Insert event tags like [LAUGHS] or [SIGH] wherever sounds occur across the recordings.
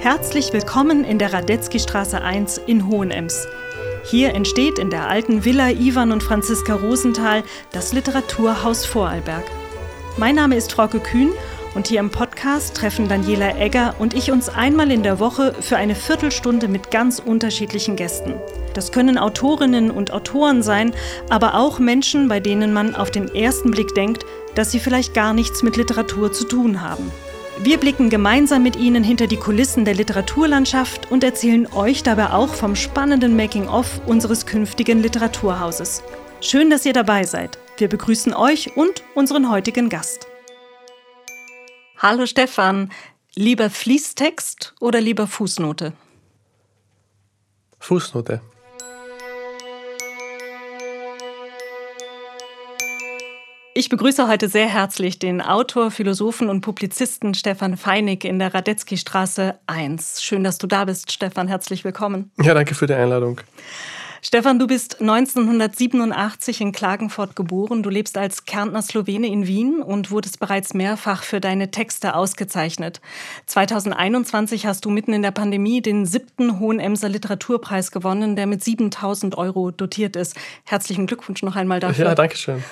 Herzlich willkommen in der Radetzky-Straße 1 in Hohenems. Hier entsteht in der alten Villa Ivan und Franziska Rosenthal das Literaturhaus Vorarlberg. Mein Name ist Frauke Kühn und hier im Podcast treffen Daniela Egger und ich uns einmal in der Woche für eine Viertelstunde mit ganz unterschiedlichen Gästen. Das können Autorinnen und Autoren sein, aber auch Menschen, bei denen man auf den ersten Blick denkt, dass sie vielleicht gar nichts mit Literatur zu tun haben. Wir blicken gemeinsam mit Ihnen hinter die Kulissen der Literaturlandschaft und erzählen euch dabei auch vom spannenden Making-of unseres künftigen Literaturhauses. Schön, dass ihr dabei seid. Wir begrüßen euch und unseren heutigen Gast. Hallo Stefan, lieber Fließtext oder lieber Fußnote? Fußnote. Ich begrüße heute sehr herzlich den Autor, Philosophen und Publizisten Stefan Feinig in der Radetzky-Straße 1. Schön, dass du da bist, Stefan. Herzlich willkommen. Ja, danke für die Einladung. Stefan, du bist 1987 in Klagenfurt geboren. Du lebst als Kärntner Slowene in Wien und wurdest bereits mehrfach für deine Texte ausgezeichnet. 2021 hast du mitten in der Pandemie den siebten Hohenemser Literaturpreis gewonnen, der mit 7000 Euro dotiert ist. Herzlichen Glückwunsch noch einmal dafür. Ja, danke schön.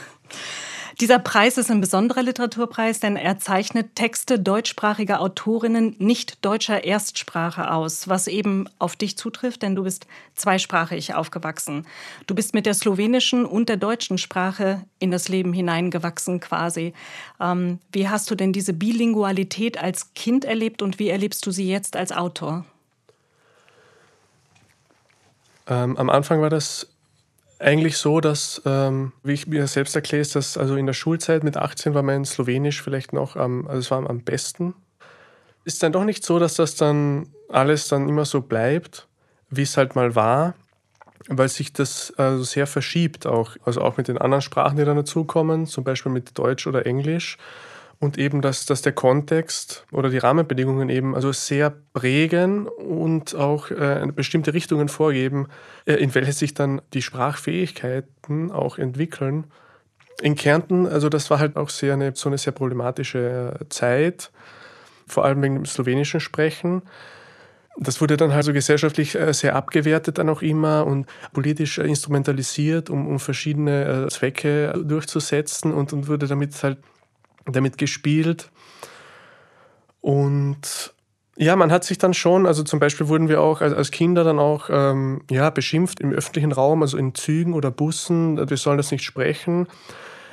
Dieser Preis ist ein besonderer Literaturpreis, denn er zeichnet Texte deutschsprachiger Autorinnen nicht deutscher Erstsprache aus, was eben auf dich zutrifft, denn du bist zweisprachig aufgewachsen. Du bist mit der slowenischen und der deutschen Sprache in das Leben hineingewachsen quasi. Ähm, wie hast du denn diese Bilingualität als Kind erlebt und wie erlebst du sie jetzt als Autor? Ähm, am Anfang war das eigentlich so, dass, ähm, wie ich mir selbst erkläre, ist, dass also in der Schulzeit mit 18 war mein Slowenisch vielleicht noch am, also es war am besten. Ist dann doch nicht so, dass das dann alles dann immer so bleibt, wie es halt mal war, weil sich das also sehr verschiebt auch, also auch mit den anderen Sprachen, die dann dazukommen, zum Beispiel mit Deutsch oder Englisch und eben, dass, dass der Kontext oder die Rahmenbedingungen eben also sehr prägen und auch äh, bestimmte Richtungen vorgeben, äh, in welche sich dann die Sprachfähigkeiten auch entwickeln. In Kärnten, also das war halt auch sehr eine, so eine sehr problematische Zeit, vor allem wegen dem slowenischen Sprechen. Das wurde dann halt so gesellschaftlich äh, sehr abgewertet dann auch immer und politisch instrumentalisiert, um, um verschiedene äh, Zwecke durchzusetzen und, und wurde damit halt damit gespielt. Und ja, man hat sich dann schon, also zum Beispiel wurden wir auch als Kinder dann auch ähm, ja, beschimpft im öffentlichen Raum, also in Zügen oder Bussen, wir sollen das nicht sprechen.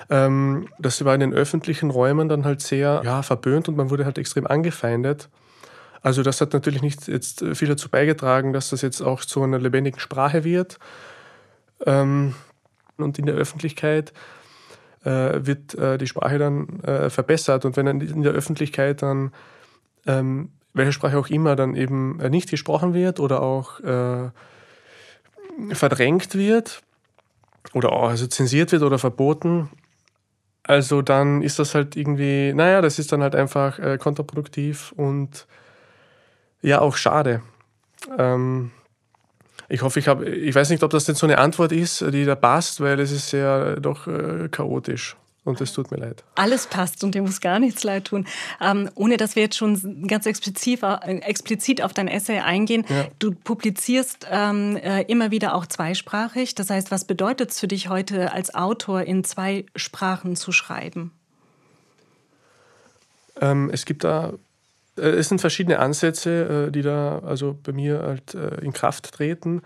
Ähm, das war in den öffentlichen Räumen dann halt sehr ja, verböhnt und man wurde halt extrem angefeindet. Also das hat natürlich nicht jetzt viel dazu beigetragen, dass das jetzt auch zu einer lebendigen Sprache wird. Ähm, und in der Öffentlichkeit äh, wird äh, die Sprache dann äh, verbessert. Und wenn dann in der Öffentlichkeit dann, ähm, welche Sprache auch immer, dann eben äh, nicht gesprochen wird oder auch äh, verdrängt wird oder auch also zensiert wird oder verboten, also dann ist das halt irgendwie, naja, das ist dann halt einfach äh, kontraproduktiv und ja auch schade. Ähm, ich hoffe, ich habe, ich weiß nicht, ob das jetzt so eine Antwort ist, die da passt, weil es ist sehr doch äh, chaotisch. Und es tut mir leid. Alles passt und dir muss gar nichts leid tun. Ähm, ohne dass wir jetzt schon ganz explizit, äh, explizit auf dein Essay eingehen. Ja. Du publizierst ähm, äh, immer wieder auch zweisprachig. Das heißt, was bedeutet es für dich heute als Autor in zwei Sprachen zu schreiben? Ähm, es gibt da äh, es sind verschiedene Ansätze, äh, die da also bei mir halt äh, in Kraft treten.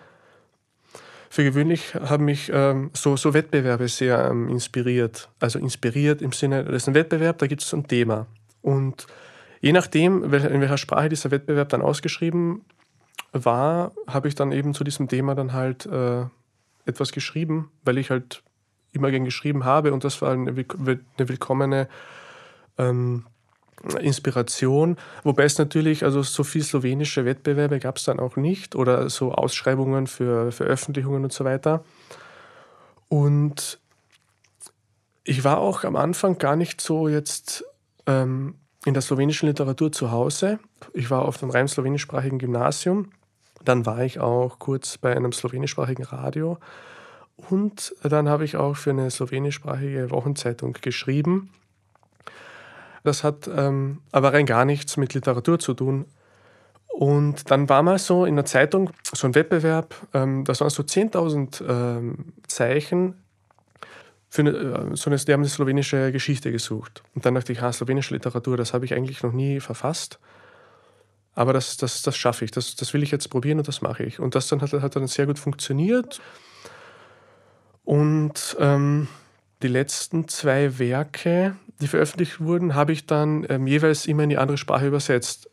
Für gewöhnlich haben mich ähm, so, so Wettbewerbe sehr ähm, inspiriert. Also inspiriert im Sinne, das ist ein Wettbewerb, da gibt es ein Thema. Und je nachdem, in welcher Sprache dieser Wettbewerb dann ausgeschrieben war, habe ich dann eben zu diesem Thema dann halt äh, etwas geschrieben, weil ich halt immer gern geschrieben habe und das war eine, eine willkommene ähm, Inspiration, wobei es natürlich, also so viel slowenische Wettbewerbe gab es dann auch nicht oder so Ausschreibungen für Veröffentlichungen und so weiter. Und ich war auch am Anfang gar nicht so jetzt ähm, in der slowenischen Literatur zu Hause. Ich war auf einem rein slowenischsprachigen Gymnasium. Dann war ich auch kurz bei einem slowenischsprachigen Radio. Und dann habe ich auch für eine slowenischsprachige Wochenzeitung geschrieben. Das hat ähm, aber rein gar nichts mit Literatur zu tun. Und dann war mal so in der Zeitung so ein Wettbewerb, ähm, das waren so 10.000 ähm, Zeichen. Für eine, äh, so eine, die haben eine slowenische Geschichte gesucht. Und dann dachte ich, ha, slowenische Literatur, das habe ich eigentlich noch nie verfasst. Aber das, das, das schaffe ich, das, das will ich jetzt probieren und das mache ich. Und das dann hat, hat dann sehr gut funktioniert. Und ähm, die letzten zwei Werke, die veröffentlicht wurden, habe ich dann ähm, jeweils immer in die andere Sprache übersetzt.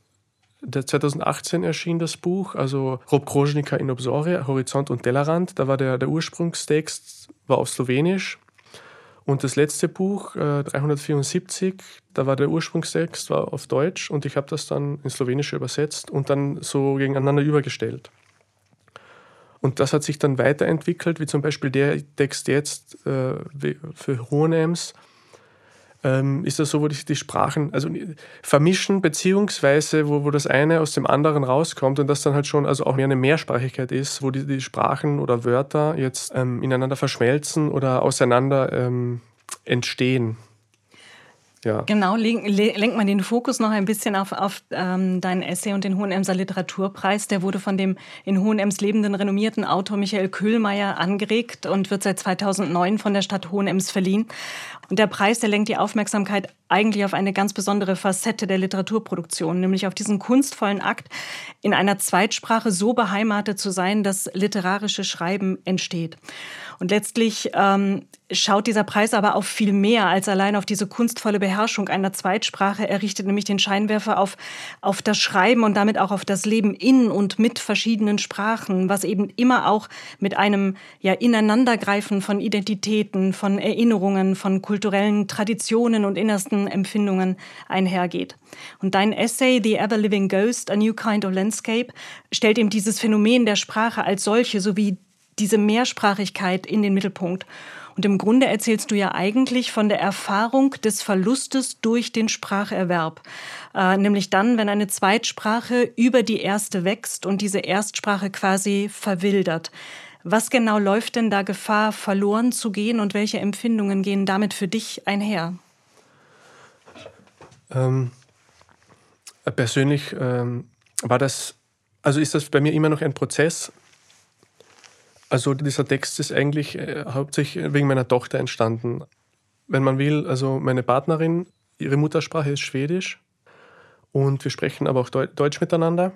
Der 2018 erschien das Buch, also Rob Krožnika in Obsore, Horizont und Tellerrand. Da war der, der Ursprungstext war auf Slowenisch. Und das letzte Buch, äh, 374, da war der Ursprungstext war auf Deutsch und ich habe das dann ins Slowenische übersetzt und dann so gegeneinander übergestellt. Und das hat sich dann weiterentwickelt, wie zum Beispiel der Text jetzt äh, für Hohenems. Ähm, ist das so, wo die, die Sprachen also vermischen, beziehungsweise wo, wo das eine aus dem anderen rauskommt und das dann halt schon also auch mehr eine Mehrsprachigkeit ist, wo die, die Sprachen oder Wörter jetzt ähm, ineinander verschmelzen oder auseinander ähm, entstehen. Ja. Genau, lenkt man den Fokus noch ein bisschen auf, auf ähm, deinen Essay und den Hohenemser Literaturpreis. Der wurde von dem in Hohenems lebenden renommierten Autor Michael Köhlmeier angeregt und wird seit 2009 von der Stadt Hohenems verliehen. Und der Preis, der lenkt die Aufmerksamkeit eigentlich auf eine ganz besondere Facette der Literaturproduktion, nämlich auf diesen kunstvollen Akt, in einer Zweitsprache so beheimatet zu sein, dass literarische Schreiben entsteht. Und letztlich ähm, schaut dieser Preis aber auf viel mehr als allein auf diese kunstvolle Beherrschung einer Zweitsprache. Er richtet nämlich den Scheinwerfer auf, auf das Schreiben und damit auch auf das Leben in und mit verschiedenen Sprachen, was eben immer auch mit einem ja, Ineinandergreifen von Identitäten, von Erinnerungen, von kulturellen Traditionen und innersten Empfindungen einhergeht. Und dein Essay The Ever Living Ghost, A New Kind of Landscape, stellt eben dieses Phänomen der Sprache als solche sowie diese Mehrsprachigkeit in den Mittelpunkt. Und im Grunde erzählst du ja eigentlich von der Erfahrung des Verlustes durch den Spracherwerb. Äh, nämlich dann, wenn eine Zweitsprache über die erste wächst und diese Erstsprache quasi verwildert. Was genau läuft denn da Gefahr, verloren zu gehen und welche Empfindungen gehen damit für dich einher? Ähm, persönlich ähm, war das, also ist das bei mir immer noch ein Prozess, also dieser Text ist eigentlich äh, hauptsächlich wegen meiner Tochter entstanden. Wenn man will, also meine Partnerin, ihre Muttersprache ist Schwedisch und wir sprechen aber auch Deutsch miteinander.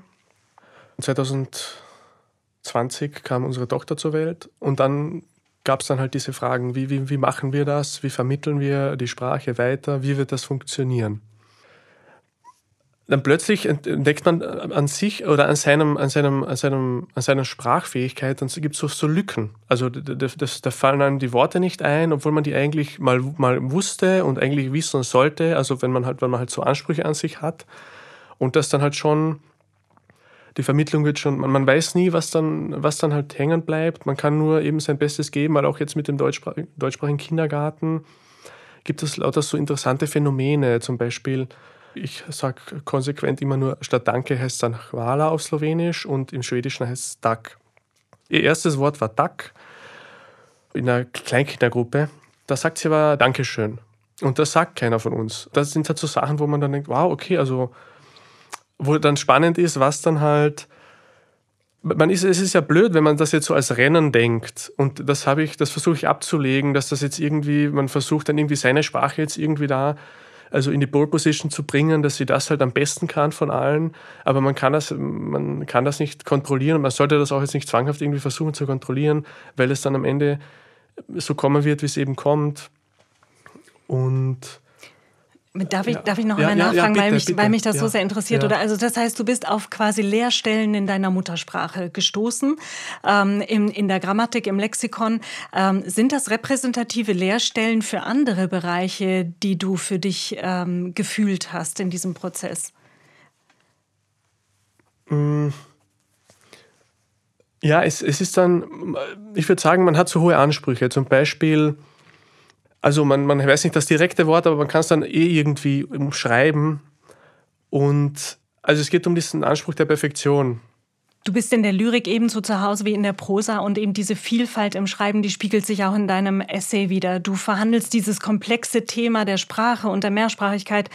2020 kam unsere Tochter zur Welt und dann gab es dann halt diese Fragen, wie, wie, wie machen wir das, wie vermitteln wir die Sprache weiter, wie wird das funktionieren dann plötzlich entdeckt man an sich oder an, seinem, an, seinem, an, seinem, an seiner Sprachfähigkeit, dann gibt es so, so Lücken. Also da, da fallen einem die Worte nicht ein, obwohl man die eigentlich mal, mal wusste und eigentlich wissen sollte. Also wenn man halt, wenn man halt so Ansprüche an sich hat. Und das dann halt schon, die Vermittlung wird schon, man, man weiß nie, was dann, was dann halt hängen bleibt. Man kann nur eben sein Bestes geben, weil auch jetzt mit dem Deutschsprach, deutschsprachigen Kindergarten gibt es lauter so interessante Phänomene. Zum Beispiel, ich sage konsequent immer nur, statt Danke heißt es dann Hvala auf Slowenisch und im Schwedischen heißt es Dak. Ihr erstes Wort war Dak in einer Kleinkindergruppe. Da sagt sie aber Dankeschön. Und das sagt keiner von uns. Das sind halt so Sachen, wo man dann denkt, wow, okay, also wo dann spannend ist, was dann halt man ist, es ist ja blöd, wenn man das jetzt so als Rennen denkt. Und das habe ich, das versuche ich abzulegen, dass das jetzt irgendwie, man versucht dann irgendwie seine Sprache jetzt irgendwie da also in die Pole Position zu bringen, dass sie das halt am besten kann von allen. Aber man kann das, man kann das nicht kontrollieren und man sollte das auch jetzt nicht zwanghaft irgendwie versuchen zu kontrollieren, weil es dann am Ende so kommen wird, wie es eben kommt. Und Darf ich, ja. darf ich noch einmal ja, nachfragen, ja, bitte, weil, mich, bitte. weil mich das so sehr interessiert? Oder also das heißt, du bist auf quasi Leerstellen in deiner Muttersprache gestoßen, ähm, in, in der Grammatik, im Lexikon. Ähm, sind das repräsentative Leerstellen für andere Bereiche, die du für dich ähm, gefühlt hast in diesem Prozess? Mm. Ja, es, es ist dann, ich würde sagen, man hat so hohe Ansprüche. Zum Beispiel also man, man weiß nicht das direkte Wort, aber man kann es dann eh irgendwie umschreiben. Und also es geht um diesen Anspruch der Perfektion. Du bist in der Lyrik ebenso zu Hause wie in der Prosa und eben diese Vielfalt im Schreiben, die spiegelt sich auch in deinem Essay wieder. Du verhandelst dieses komplexe Thema der Sprache und der Mehrsprachigkeit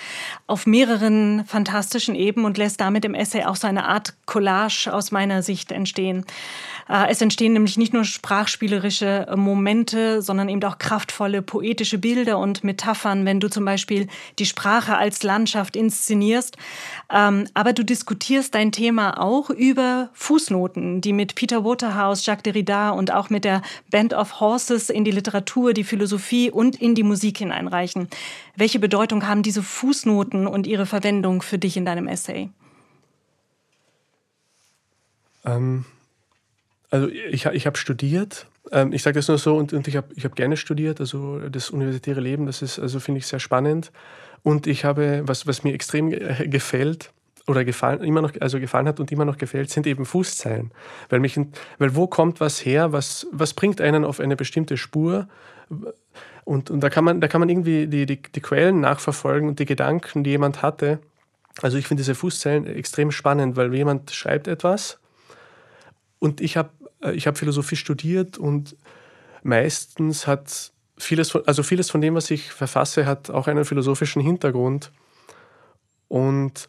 auf mehreren fantastischen Ebenen und lässt damit im Essay auch so eine Art Collage aus meiner Sicht entstehen. Äh, es entstehen nämlich nicht nur sprachspielerische Momente, sondern eben auch kraftvolle poetische Bilder und Metaphern, wenn du zum Beispiel die Sprache als Landschaft inszenierst. Ähm, aber du diskutierst dein Thema auch über Fußnoten, die mit Peter Waterhouse, Jacques Derrida und auch mit der Band of Horses in die Literatur, die Philosophie und in die Musik hineinreichen. Welche Bedeutung haben diese Fußnoten und ihre Verwendung für dich in deinem Essay? Ähm, also ich, ich habe studiert. Ähm, ich sage das nur so und, und ich habe ich hab gerne studiert. Also das universitäre Leben, das ist, also finde ich sehr spannend. Und ich habe, was, was mir extrem gefällt, oder gefallen, immer noch, also gefallen hat und immer noch gefällt, sind eben Fußzeilen. Weil, mich, weil wo kommt was her, was, was bringt einen auf eine bestimmte Spur? Und, und da, kann man, da kann man irgendwie die, die, die Quellen nachverfolgen und die Gedanken, die jemand hatte. Also ich finde diese Fußzeilen extrem spannend, weil jemand schreibt etwas und ich habe äh, ich hab Philosophie studiert und meistens hat vieles von, also vieles von dem, was ich verfasse, hat auch einen philosophischen Hintergrund. Und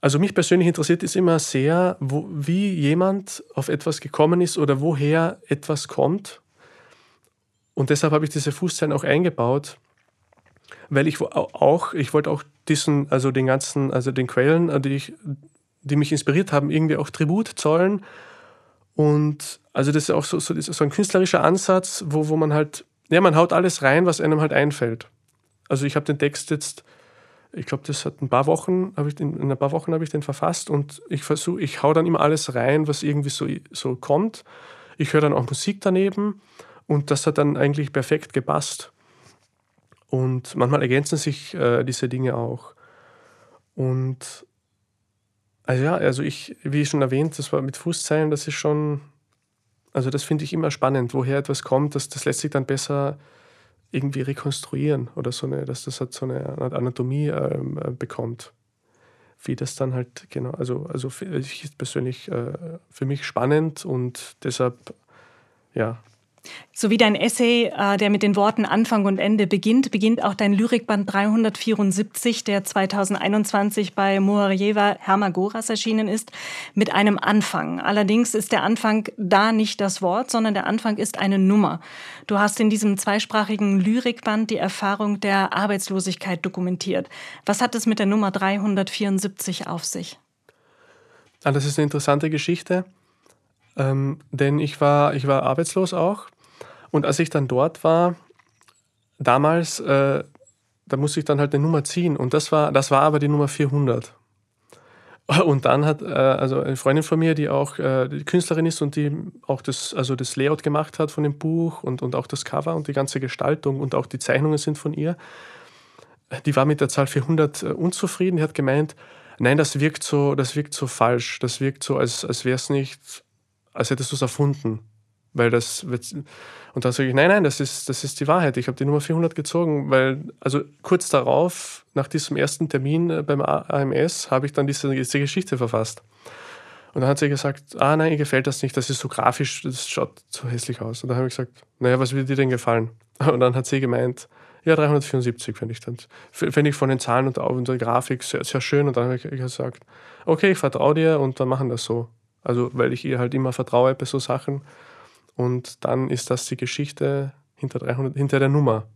also mich persönlich interessiert es immer sehr, wo, wie jemand auf etwas gekommen ist oder woher etwas kommt. Und deshalb habe ich diese Fußzeilen auch eingebaut, weil ich auch, ich wollte auch diesen, also den ganzen, also den Quellen, äh, die, ich, die mich inspiriert haben, irgendwie auch Tribut zollen. Und also das ist auch so, so, so ein künstlerischer Ansatz, wo, wo man halt, ja, man haut alles rein, was einem halt einfällt. Also ich habe den Text jetzt ich glaube, das hat ein paar Wochen, habe ich den, in ein paar Wochen habe ich den verfasst und ich versuche, ich hau dann immer alles rein, was irgendwie so, so kommt. Ich höre dann auch Musik daneben und das hat dann eigentlich perfekt gepasst. Und manchmal ergänzen sich äh, diese Dinge auch. Und also ja, also ich, wie schon erwähnt, das war mit Fußzeilen, das ist schon, also das finde ich immer spannend, woher etwas kommt, das, das lässt sich dann besser irgendwie rekonstruieren oder so eine, dass das halt so eine Anatomie ähm, äh, bekommt. Wie das dann halt, genau, also, also ich persönlich äh, für mich spannend und deshalb, ja, so wie dein Essay, äh, der mit den Worten Anfang und Ende beginnt, beginnt auch dein Lyrikband 374, der 2021 bei Muharjeva Hermagoras erschienen ist, mit einem Anfang. Allerdings ist der Anfang da nicht das Wort, sondern der Anfang ist eine Nummer. Du hast in diesem zweisprachigen Lyrikband die Erfahrung der Arbeitslosigkeit dokumentiert. Was hat es mit der Nummer 374 auf sich? Ah, das ist eine interessante Geschichte. Ähm, denn ich war, ich war arbeitslos auch. Und als ich dann dort war, damals, äh, da musste ich dann halt eine Nummer ziehen. Und das war, das war aber die Nummer 400. [LAUGHS] Und dann hat äh, also eine Freundin von mir, die auch äh, die Künstlerin ist und die auch das, also das Layout gemacht hat von dem Buch und, und auch das Cover und die ganze Gestaltung und auch die Zeichnungen sind von ihr, die war mit der Zahl 400 äh, unzufrieden. Die hat gemeint, nein, das wirkt so, das wirkt so falsch. Das wirkt so, als, als wäre es nicht als hättest du es erfunden. Weil das wird, und dann sage ich, nein, nein, das ist, das ist die Wahrheit. Ich habe die Nummer 400 gezogen, weil, also kurz darauf, nach diesem ersten Termin äh, beim AMS, habe ich dann diese, diese Geschichte verfasst. Und dann hat sie gesagt, ah nein, ihr gefällt das nicht, das ist so grafisch, das schaut so hässlich aus. Und dann habe ich gesagt, naja, was würde dir denn gefallen? [LAUGHS] Und dann hat sie gemeint, ja, 374 finde ich dann. Finde ich von den Zahlen und, der Grafik sehr, sehr schön. Und dann habe ich gesagt, okay, ich vertraue dir und dann machen das so. Also, weil ich ihr halt immer vertraue bei so Sachen. Und dann ist das die Geschichte hinter, 300, hinter der Nummer.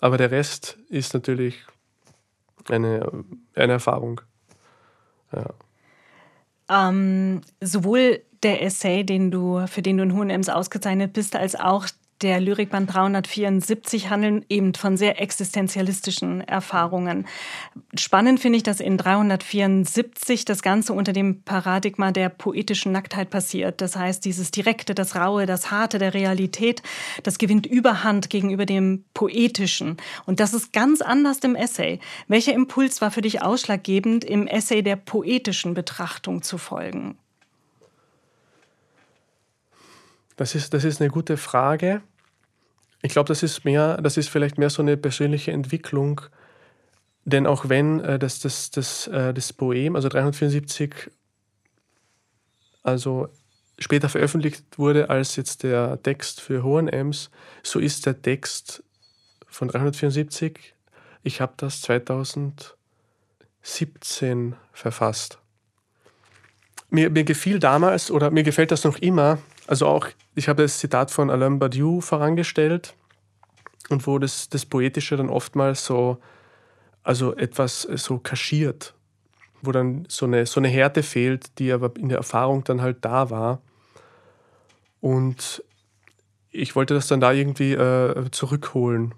Aber der Rest ist natürlich eine, eine Erfahrung. Ja. Ähm, sowohl der Essay, den du, für den du in Hohenems ausgezeichnet bist, als auch der Lyrikband 374 handeln eben von sehr existenzialistischen Erfahrungen. Spannend finde ich, dass in 374 das Ganze unter dem Paradigma der poetischen Nacktheit passiert. Das heißt, dieses Direkte, das Raue, das Harte der Realität, das gewinnt Überhand gegenüber dem Poetischen. Und das ist ganz anders im Essay. Welcher Impuls war für dich ausschlaggebend, im Essay der poetischen Betrachtung zu folgen? Das ist, das ist eine gute Frage. Ich glaube, das ist mehr, das ist vielleicht mehr so eine persönliche Entwicklung. Denn auch wenn äh, das, das, das, äh, das Poem, also 374, also später veröffentlicht wurde als jetzt der Text für Hohenems, so ist der Text von 374. Ich habe das 2017 verfasst. Mir, mir gefiel damals oder mir gefällt das noch immer, also auch, ich habe das Zitat von Alain Badiou vorangestellt und wo das, das Poetische dann oftmals so, also etwas so kaschiert, wo dann so eine, so eine Härte fehlt, die aber in der Erfahrung dann halt da war. Und ich wollte das dann da irgendwie äh, zurückholen.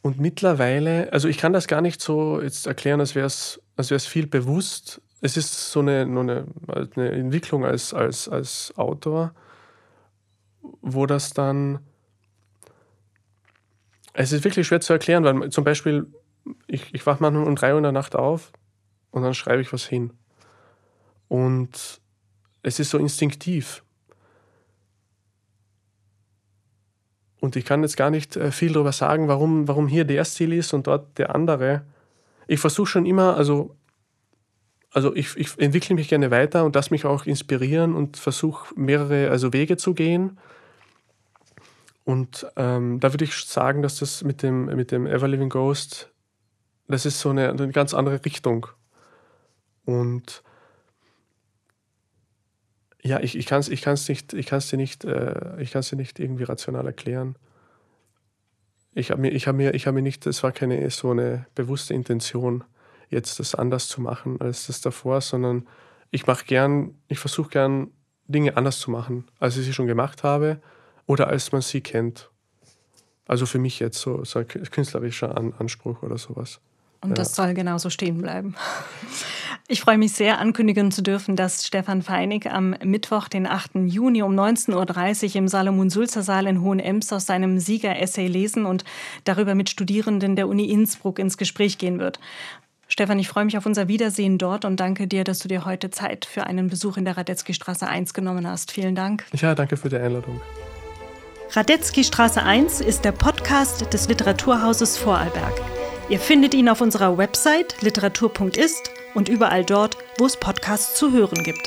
Und mittlerweile, also ich kann das gar nicht so jetzt erklären, als wäre es als viel bewusst. Es ist so eine, eine, eine Entwicklung als, als, als Autor, wo das dann. Es ist wirklich schwer zu erklären, weil zum Beispiel, ich, ich wache manchmal um drei Uhr in der Nacht auf und dann schreibe ich was hin. Und es ist so instinktiv. Und ich kann jetzt gar nicht äh, viel darüber sagen, warum, warum hier der Stil ist und dort der andere. Ich versuche schon immer, also, also ich, ich entwickle mich gerne weiter und lasse mich auch inspirieren und versuche mehrere also Wege zu gehen. Und ähm, da würde ich sagen, dass das mit dem, mit dem Ever Living Ghost, das ist so eine, eine ganz andere Richtung. Und ja, ich, ich kann es ich kann's nicht, ich kann's dir, nicht, äh, ich kann's dir nicht irgendwie rational erklären. Ich habe mir, ich hab mir, ich hab mir nicht, es war keine so eine bewusste Intention, jetzt das anders zu machen als das davor, sondern ich mache gern, ich versuche gern Dinge anders zu machen, als ich sie schon gemacht habe oder als man sie kennt. Also für mich jetzt so, so ein künstlerischer Anspruch oder sowas. Und ja. das soll genauso stehen bleiben. [LAUGHS] Ich freue mich sehr, ankündigen zu dürfen, dass Stefan Feinig am Mittwoch, den 8. Juni um 19.30 Uhr im Salomon-Sulzer-Saal in Hohenems aus seinem Sieger-Essay lesen und darüber mit Studierenden der Uni Innsbruck ins Gespräch gehen wird. Stefan, ich freue mich auf unser Wiedersehen dort und danke dir, dass du dir heute Zeit für einen Besuch in der Radetzky Straße 1 genommen hast. Vielen Dank. Ja, danke für die Einladung. Radetzky Straße 1 ist der Podcast des Literaturhauses Vorarlberg. Ihr findet ihn auf unserer Website literatur.ist und überall dort, wo es Podcasts zu hören gibt.